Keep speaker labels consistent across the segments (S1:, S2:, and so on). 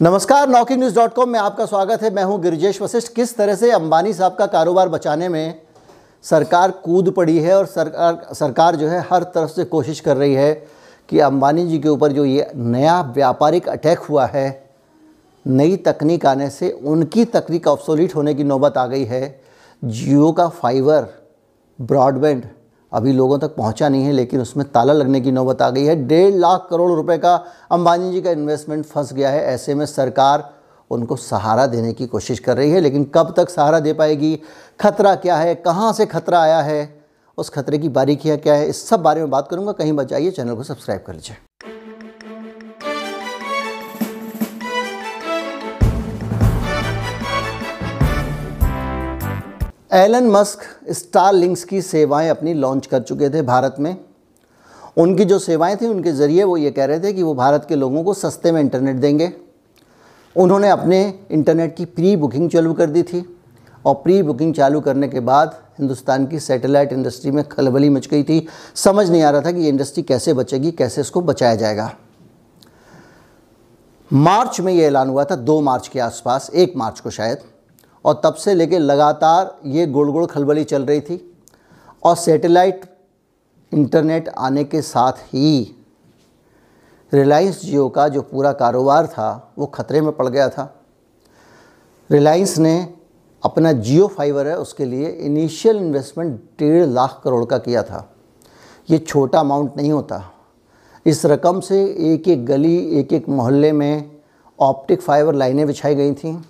S1: नमस्कार, knocking news dot com में आपका स्वागत है। मैं हूँ गिरिजेश वशिष्ठ। किस तरह से अंबानी साहब का कारोबार बचाने में सरकार कूद पड़ी है और सरकार सरकार जो है हर तरफ़ से कोशिश कर रही है कि अंबानी जी के ऊपर जो ये नया व्यापारिक अटैक हुआ है, नई तकनीक आने से उनकी तकनीक ऑब्सोलीट होने की नौबत आ गई है। जियो का फाइबर ब्रॉडबैंड अभी लोगों तक पहुँचा नहीं है, लेकिन उसमें ताला लगने की नौबत आ गई है। डेढ़ लाख करोड़ रुपए का अंबानी जी का इन्वेस्टमेंट फंस गया है। ऐसे में सरकार उनको सहारा देने की कोशिश कर रही है, लेकिन कब तक सहारा दे पाएगी? खतरा क्या है? कहाँ से खतरा आया है? उस खतरे की बारीकियाँ क्या है? इस सब बारे में बात करूँगा। कहीं बचाइए चैनल को सब्सक्राइब कर लीजिए। एलन मस्क स्टार लिंक्स की सेवाएँ अपनी लॉन्च कर चुके थे भारत में। उनकी जो सेवाएँ थी, उनके ज़रिए वो ये कह रहे थे कि वो भारत के लोगों को सस्ते में इंटरनेट देंगे। उन्होंने अपने इंटरनेट की प्री बुकिंग चालू कर दी थी और प्री बुकिंग चालू करने के बाद हिंदुस्तान की सैटेलाइट इंडस्ट्री में खलबली मच गई थी। समझ नहीं आ रहा था कि ये इंडस्ट्री कैसे बचेगी, कैसे इसको बचाया जाएगा। मार्च में ये ऐलान हुआ था, दो मार्च के आसपास, एक मार्च को शायद। और तब से लेके लगातार ये गुड़ गुड़ खलबली चल रही थी और सैटेलाइट इंटरनेट आने के साथ ही रिलायंस जियो का जो पूरा कारोबार था, वो खतरे में पड़ गया था। रिलायंस ने अपना जियो फाइबर है, उसके लिए इनिशियल इन्वेस्टमेंट डेढ़ लाख करोड़ का किया था। ये छोटा अमाउंट नहीं होता। इस रकम से एक एक गली एक एक मोहल्ले में ऑप्टिक फाइबर लाइनें बिछाई गई थीं।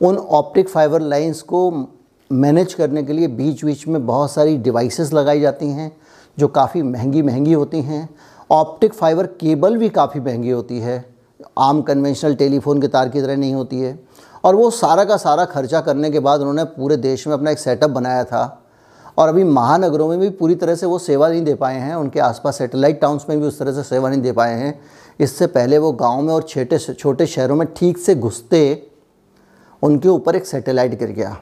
S1: उन ऑप्टिक फाइबर लाइंस को मैनेज करने के लिए बीच बीच में बहुत सारी डिवाइसेस लगाई जाती हैं, जो काफ़ी महँगी महँगी होती हैं। ऑप्टिक फाइबर केबल भी काफ़ी महँगी होती है। आम कन्वेंशनल टेलीफोन के तार की तरह नहीं होती है। और वो सारा का सारा खर्चा करने के बाद उन्होंने पूरे देश में अपना एक सेटअप बनाया था। और अभी महानगरों में भी पूरी तरह से वो सेवा नहीं दे पाए हैं। उनके आसपास सैटेलाइट टाउन्स में भी उस तरह से सेवा नहीं दे पाए हैं। इससे पहले वो गाँव में और छोटे छोटे शहरों में ठीक से घुसते उनके ऊपर एक सैटेलाइट गिर गया।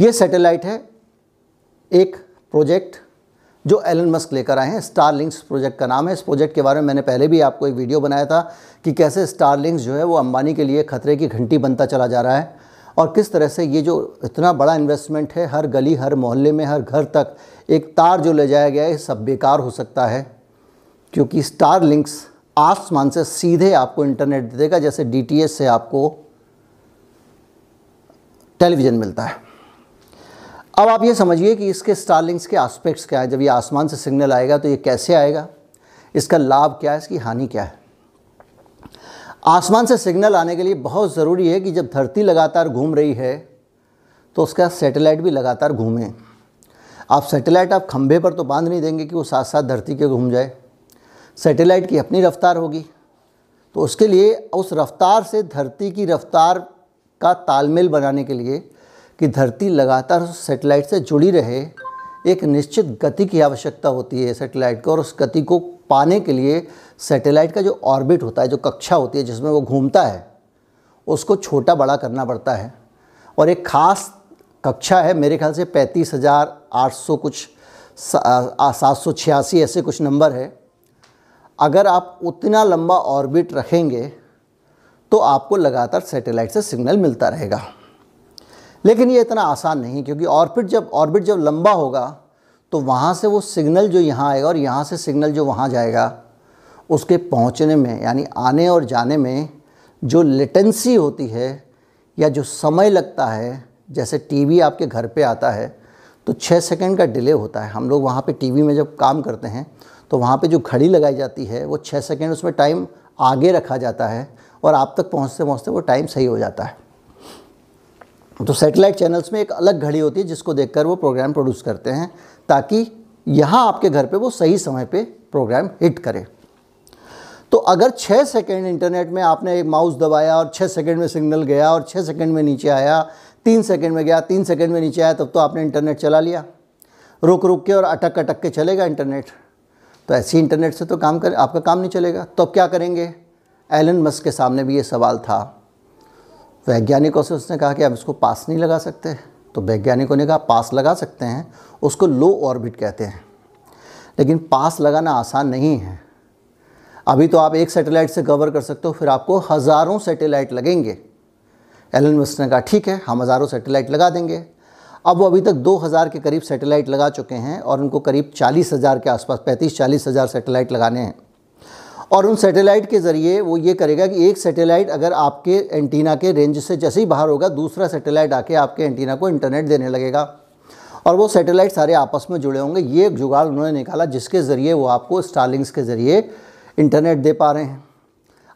S1: ये सैटेलाइट है एक प्रोजेक्ट जो एलन मस्क लेकर आए हैं स्टार लिंक्स प्रोजेक्ट का नाम है। इस प्रोजेक्ट के बारे में मैंने पहले भी आपको एक वीडियो बनाया था कि कैसे स्टार लिंक्स जो है वो अंबानी के लिए खतरे की घंटी बनता चला जा रहा है और किस तरह से ये जो इतना बड़ा इन्वेस्टमेंट है, हर गली, हर मोहल्ले में, हर घर तक एक तार जो ले जाया गया है सब बेकार हो सकता है। क्योंकि स्टार लिंक्स आसमान से सीधे आपको इंटरनेट देगा, जैसे डीटीएस से आपको टेलीविज़न मिलता है। अब आप ये समझिए कि इसके स्टारलिंक्स के आस्पेक्ट्स क्या है। जब ये आसमान से सिग्नल आएगा तो ये कैसे आएगा? इसका लाभ क्या है? इसकी हानि क्या है? आसमान से सिग्नल आने के लिए बहुत ज़रूरी है कि जब धरती लगातार घूम रही है तो उसका सैटेलाइट भी लगातार घूमे। आप सैटेलाइट आप खंभे पर तो बाँध नहीं देंगे कि वो साथ साथ धरती के घूम जाए। सैटेलाइट की अपनी रफ्तार होगी। तो उसके लिए उस रफ्तार से धरती की रफ्तार का तालमेल बनाने के लिए कि धरती लगातार सेटेलाइट से जुड़ी रहे, एक निश्चित गति की आवश्यकता होती है सेटेलाइट को और उस गति को पाने के लिए सेटेलाइट का जो ऑर्बिट होता है, जो कक्षा होती है जिसमें वो घूमता है, उसको छोटा बड़ा करना पड़ता है। और एक ख़ास कक्षा है, मेरे ख्याल से पैंतीस हज़ार आठ सौ कुछ सात सौ छियासी ऐसे कुछ नंबर है। अगर आप उतना लंबा ऑर्बिट रखेंगे तो आपको लगातार सैटेलाइट से सिग्नल मिलता रहेगा। लेकिन ये इतना आसान नहीं क्योंकि ऑर्बिट जब ऑर्बिट जब लंबा होगा तो वहाँ से वो सिग्नल जो यहाँ आएगा और यहाँ से सिग्नल जो वहाँ जाएगा, उसके पहुँचने में, यानी आने और जाने में जो लेटेंसी होती है या जो समय लगता है, जैसे टीवी आपके घर पे आता है तो छः सेकंड का डिले होता है। हम लोग वहाँ पे टीवी में जब काम करते हैं तो वहाँ पे जो घड़ी लगाई जाती है, वो छः सेकंड उसमें टाइम आगे रखा जाता है और आप तक पहुँचते पहुँचते वो टाइम सही हो जाता है। तो सेटेलाइट चैनल्स में एक अलग घड़ी होती है जिसको देखकर वो प्रोग्राम प्रोड्यूस करते हैं, ताकि यहाँ आपके घर पे वो सही समय पे प्रोग्राम हिट करे। तो अगर छः सेकेंड इंटरनेट में आपने एक माउस दबाया और छः सेकेंड में सिग्नल गया और छः सेकेंड में नीचे आया, तीन सेकेंड में गया, तीन सेकेंड में नीचे आया, तब तो आपने इंटरनेट चला लिया। रुक रुक के और अटक अटक के चलेगा इंटरनेट तो ऐसी इंटरनेट से तो काम कर, आपका काम नहीं चलेगा। तो अब क्या करेंगे? एलन मस्क के सामने भी ये सवाल था। वैज्ञानिकों से उसने कहा कि आप इसको पास नहीं लगा सकते। तो वैज्ञानिकों ने कहा, पास लगा सकते हैं, उसको लो ऑर्बिट कहते हैं। लेकिन पास लगाना आसान नहीं है। अभी तो आप एक सैटेलाइट से कवर कर सकते हो, फिर आपको हज़ारों सैटेलाइट लगेंगे। एलन मस्क ने कहा, ठीक है, हम हज़ारों सैटेलाइट लगा देंगे। अब वो अभी तक 2000 के करीब सैटेलाइट लगा चुके हैं और उनको करीब चालीस हज़ार के आसपास, पैंतीस चालीस हज़ार सैटेलाइट लगाने हैं। और उन सैटेलाइट के ज़रिए वो ये करेगा कि एक सैटेलाइट अगर आपके एंटीना के रेंज से जैसे ही बाहर होगा, दूसरा सैटेलाइट आके आपके एंटीना को इंटरनेट देने लगेगा। और वो सैटेलाइट सारे आपस में जुड़े होंगे। ये एक जुगाड़ उन्होंने निकाला जिसके ज़रिए वो आपको स्टारलिंग्स के ज़रिए इंटरनेट दे पा रहे हैं।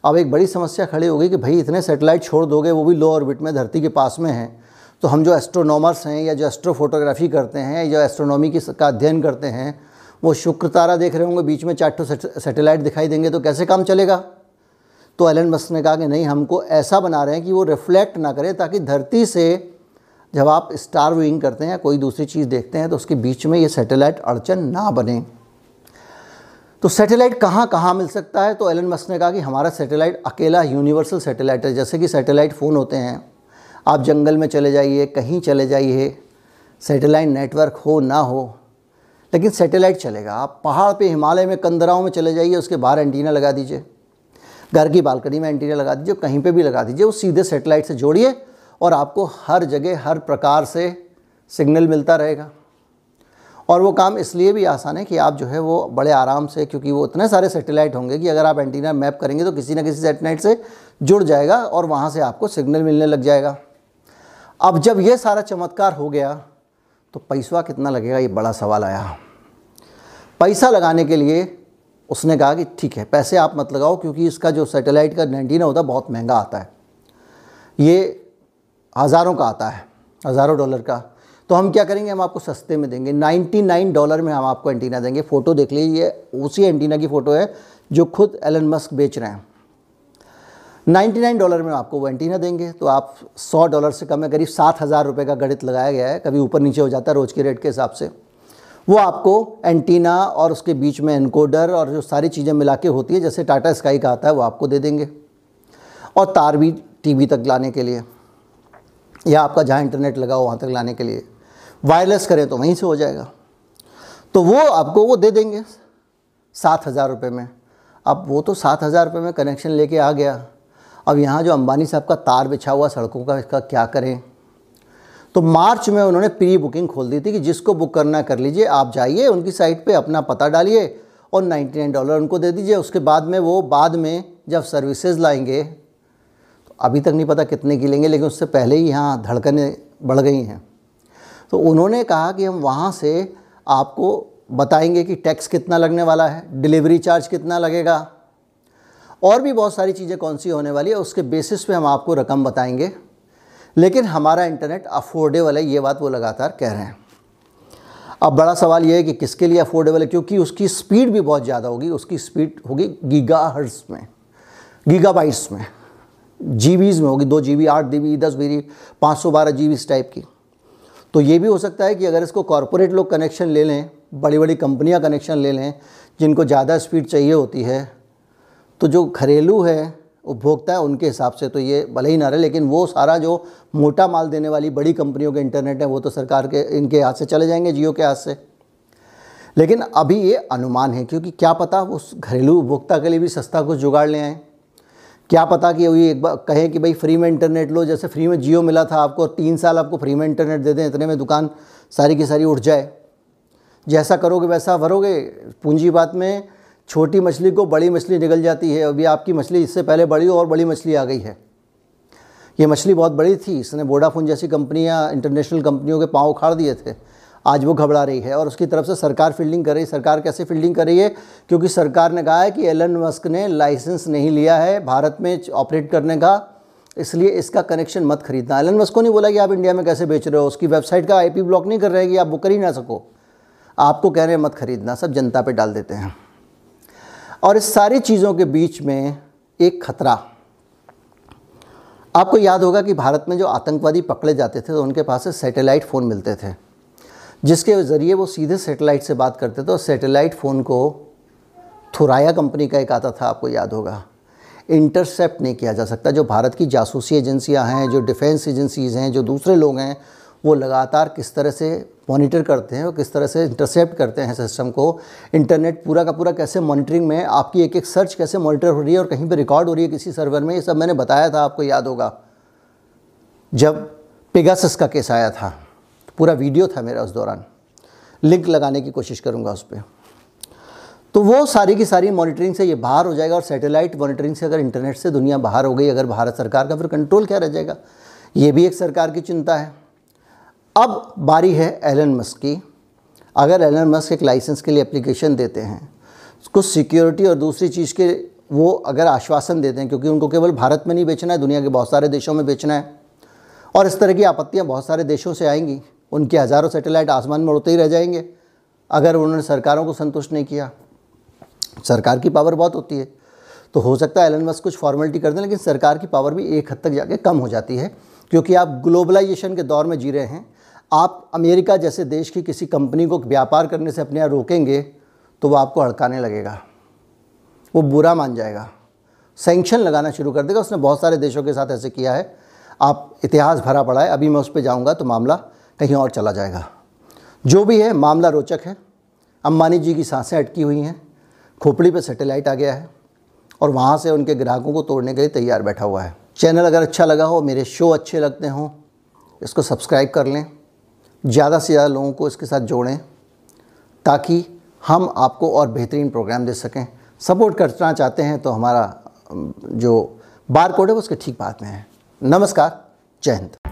S1: अब एक बड़ी समस्या खड़ी होगी कि भाई, इतने सैटेलाइट छोड़ दोगे, वो भी लो ऑर्बिट में धरती के पास में हैं। तो हम जो एस्ट्रोनॉमर्स हैं या जो एस्ट्रो फोटोग्राफी करते हैं या एस्ट्रोनॉमी की का अध्ययन करते हैं वो शुक्र तारा देख रहे होंगे, बीच में चार सैटेलाइट दिखाई देंगे तो कैसे काम चलेगा? तो एलन मस्क ने कहा कि नहीं, हमको ऐसा बना रहे हैं कि वो रिफ्लेक्ट ना करे, ताकि धरती से जब आप स्टार व्यूइंग करते हैं या कोई दूसरी चीज़ देखते हैं तो उसके बीच में ये सैटेलाइट अड़चन ना बने। तो सैटेलाइट कहाँ कहाँ मिल सकता है? तो एलन मस्क ने कहा कि हमारा सैटेलाइट अकेला यूनिवर्सल सैटेलाइट है, जैसे कि सैटेलाइट फ़ोन होते हैं। आप जंगल में चले जाइए, कहीं चले जाइए, सैटेलाइट नेटवर्क हो ना हो लेकिन सैटेलाइट चलेगा। आप पहाड़ पे हिमालय में कंदराओं में चले जाइए, उसके बाहर एंटीना लगा दीजिए। घर की बालकनी में एंटीना लगा दीजिए, कहीं पे भी लगा दीजिए, वो सीधे सेटेलाइट से जोड़िए और आपको हर जगह, हर प्रकार से सिग्नल मिलता रहेगा। और वो काम इसलिए भी आसान है कि आप जो है वो बड़े आराम से, क्योंकि वो इतने सारे सेटेलाइट होंगे कि अगर आप एंटीना मैप करेंगे तो किसी न किसी सेटेलाइट से जुड़ जाएगा और वहाँ से आपको सिग्नल मिलने लग जाएगा। अब जब ये सारा चमत्कार हो गया तो पैसा कितना लगेगा? ये बड़ा सवाल आया। पैसा लगाने के लिए उसने कहा कि ठीक है, पैसे आप मत लगाओ क्योंकि इसका जो सैटेलाइट का एंटीना होता है, बहुत महँगा आता है। ये हज़ारों का आता है, हज़ारों डॉलर का। तो हम क्या करेंगे? हम आपको सस्ते में देंगे। 99 डॉलर में हम आपको एंटीना देंगे। फ़ोटो देख लीजिए उसी एंटीना की फ़ोटो है जो खुद एलन मस्क बेच रहे हैं। 99 डॉलर में आपको वो एंटीना देंगे तो आप 100 डॉलर से कम है करीब सात हज़ार रुपये का गणित लगाया गया है, कभी ऊपर नीचे हो जाता है रोज़ के रेट के हिसाब से। वो आपको एंटीना और उसके बीच में एनकोडर और जो सारी चीज़ें मिला के होती है, जैसे टाटा स्काई का आता है, वो आपको दे देंगे। और तार भी टीवी तक लाने के लिए, या आपका जहाँ इंटरनेट लगा हो वहाँ तक लाने के लिए। वायरलेस करें तो वहीं से हो जाएगा। तो वो आपको वो दे देंगे सात हज़ार रुपये में। अब वो तो सात हज़ार रुपये में कनेक्शन लेके आ गया। अब यहाँ जो अंबानी साहब का तार बिछा हुआ सड़कों का, इसका क्या करें? तो मार्च में उन्होंने प्री बुकिंग खोल दी थी कि जिसको बुक करना कर लीजिए, आप जाइए, उनकी साइट पे अपना पता डालिए और 99 डॉलर उनको दे दीजिए। उसके बाद में वो, बाद में जब सर्विसेज़ लाएँगे तो अभी तक नहीं पता कितने की लेंगे, लेकिन उससे पहले ही यहाँ धड़कनें बढ़ गई हैं। तो उन्होंने कहा कि हम वहाँ से आपको बताएँगे कि टैक्स कितना लगने वाला है, डिलीवरी चार्ज कितना लगेगा और भी बहुत सारी चीज़ें कौन सी होने वाली है, उसके बेसिस पे हम आपको रकम बताएँगे। लेकिन हमारा इंटरनेट अफोर्डेबल है, ये बात वो लगातार कह रहे हैं। अब बड़ा सवाल ये है कि किसके लिए अफोर्डेबल है? क्योंकि उसकी स्पीड भी बहुत ज़्यादा होगी, उसकी स्पीड होगी गीगा हर्ट्स में गीगा बाइट्स में जी में होगी, दो जी बी आठ जी बी दस बी पाँच सौ बारह जी बी इस टाइप की। तो ये भी हो सकता है कि अगर इसको कॉरपोरेट लोग कनेक्शन ले लें बड़ी बड़ी कंपनियाँ कनेक्शन ले लें, जिनको ज़्यादा स्पीड चाहिए होती है तो जो घरेलू है, उपभोक्ता है, उनके हिसाब से तो ये भले ही ना रहे, लेकिन वो सारा जो मोटा माल देने वाली बड़ी कंपनियों के इंटरनेट है, वो तो सरकार के, इनके हाथ से चले जाएँगे, जियो के हाथ से। लेकिन अभी ये अनुमान है, क्योंकि क्या पता उस घरेलू उपभोक्ता के लिए भी सस्ता कुछ जुगाड़ ले आएँ। क्या पता कि वही एक बार कहें कि भाई, फ्री में इंटरनेट लो, जैसे फ्री में जियो मिला था आपको, तीन साल आपको फ्री में इंटरनेट दे दें, इतने में दुकान सारी की सारी उठ जाए। जैसा करोगे, वैसा भरोगे। पूंजी बात में छोटी मछली को बड़ी मछली निकल जाती है अभी आपकी मछली इससे पहले बड़ी और बड़ी मछली आ गई है। ये मछली बहुत बड़ी थी, इसने वोडाफोन जैसी कंपनियाँ, इंटरनेशनल कंपनियों के पाँव उखाड़ दिए थे। आज वो घबरा रही है और उसकी तरफ़ से सरकार फील्डिंग कर रही है। सरकार कैसे फील्डिंग कर रही है? क्योंकि सरकार ने कहा है कि एलन मस्क ने लाइसेंस नहीं लिया है भारत में ऑपरेट करने का, इसलिए इसका कनेक्शन मत खरीदना। एलन मस्क को नहीं बोला कि आप इंडिया में कैसे बेच रहे हो? उसकी वेबसाइट का आईपी ब्लॉक नहीं कर रहे कि आप बुक कर ही ना सको। आपको कह रहे हैं मत खरीदना, सब जनता पे डाल देते हैं। और इस सारी चीज़ों के बीच में एक खतरा। आपको याद होगा कि भारत में जो आतंकवादी पकड़े जाते थे तो उनके पास से सैटेलाइट फ़ोन मिलते थे, जिसके ज़रिए वो सीधे सैटेलाइट से बात करते थे। और सैटेलाइट फ़ोन को थुराया कंपनी का एक आता था, आपको याद होगा। इंटरसेप्ट नहीं किया जा सकता। जो भारत की जासूसी एजेंसियाँ हैं, जो डिफेंस एजेंसीज़ हैं, जो दूसरे लोग हैं, वो लगातार किस तरह से मॉनिटर करते हैं और किस तरह से इंटरसेप्ट करते हैं सिस्टम को। इंटरनेट पूरा का पूरा कैसे मॉनिटरिंग में, आपकी एक एक सर्च कैसे मॉनिटर हो रही है और कहीं पे रिकॉर्ड हो रही है किसी सर्वर में, ये सब मैंने बताया था, आपको याद होगा। जब पेगासस का केस आया था, पूरा वीडियो था मेरा उस दौरान। लिंक लगाने की कोशिश करूँगा उस पर तो वो सारी की सारी मॉनिटरिंग से ये बाहर हो जाएगा और सैटेलाइट मॉनिटरिंग से अगर इंटरनेट से दुनिया बाहर हो गई, अगर भारत सरकार का फिर कंट्रोल क्या रह जाएगा? ये भी एक सरकार की चिंता है। अब बारी है एलन मस्क की। अगर एलन मस्क एक लाइसेंस के लिए एप्लीकेशन देते हैं, कुछ सिक्योरिटी और दूसरी चीज़ के वो अगर आश्वासन देते हैं, क्योंकि उनको केवल भारत में नहीं बेचना है, दुनिया के बहुत सारे देशों में बेचना है, और इस तरह की आपत्तियाँ बहुत सारे देशों से आएँगी, उनके हज़ारों सैटेलाइट आसमान में उड़ते ही रह जाएँगे, अगर उन्होंने सरकारों को संतुष्ट नहीं किया। सरकार की पावर बहुत होती है। तो हो सकता है एलन मस्क कुछ फॉर्मेलिटी कर दें, लेकिन सरकार की पावर भी एक हद तक जाके कम हो जाती है, क्योंकि आप ग्लोबलाइजेशन के दौर में जी रहे हैं आप अमेरिका जैसे देश की किसी कंपनी को व्यापार करने से अपने यहाँ रोकेंगे तो वो आपको हड़काने लगेगा। वो बुरा मान जाएगा। सेंक्शन लगाना शुरू कर देगा। उसने बहुत सारे देशों के साथ ऐसे किया है। आप इतिहास भरा पड़ा है। अभी मैं उस पर जाऊँगा तो मामला कहीं और चला जाएगा। जो भी है, मामला रोचक है। अम्बानी जी की साँसें अटकी हुई हैं। खोपड़ी पर सेटेलाइट आ गया है। और वहाँ से उनके ग्राहकों को तोड़ने के लिए तैयार बैठा हुआ है। चैनल अगर अच्छा लगा हो, मेरे शो अच्छे लगते हों, इसको सब्सक्राइब कर लें। ज़्यादा से ज़्यादा लोगों को इसके साथ जोड़ें ताकि हम आपको और बेहतरीन प्रोग्राम दे सकें। सपोर्ट करना चाहते हैं तो हमारा जो बार कोड है वो उसके ठीक बात में है। नमस्कार, जय हिंद।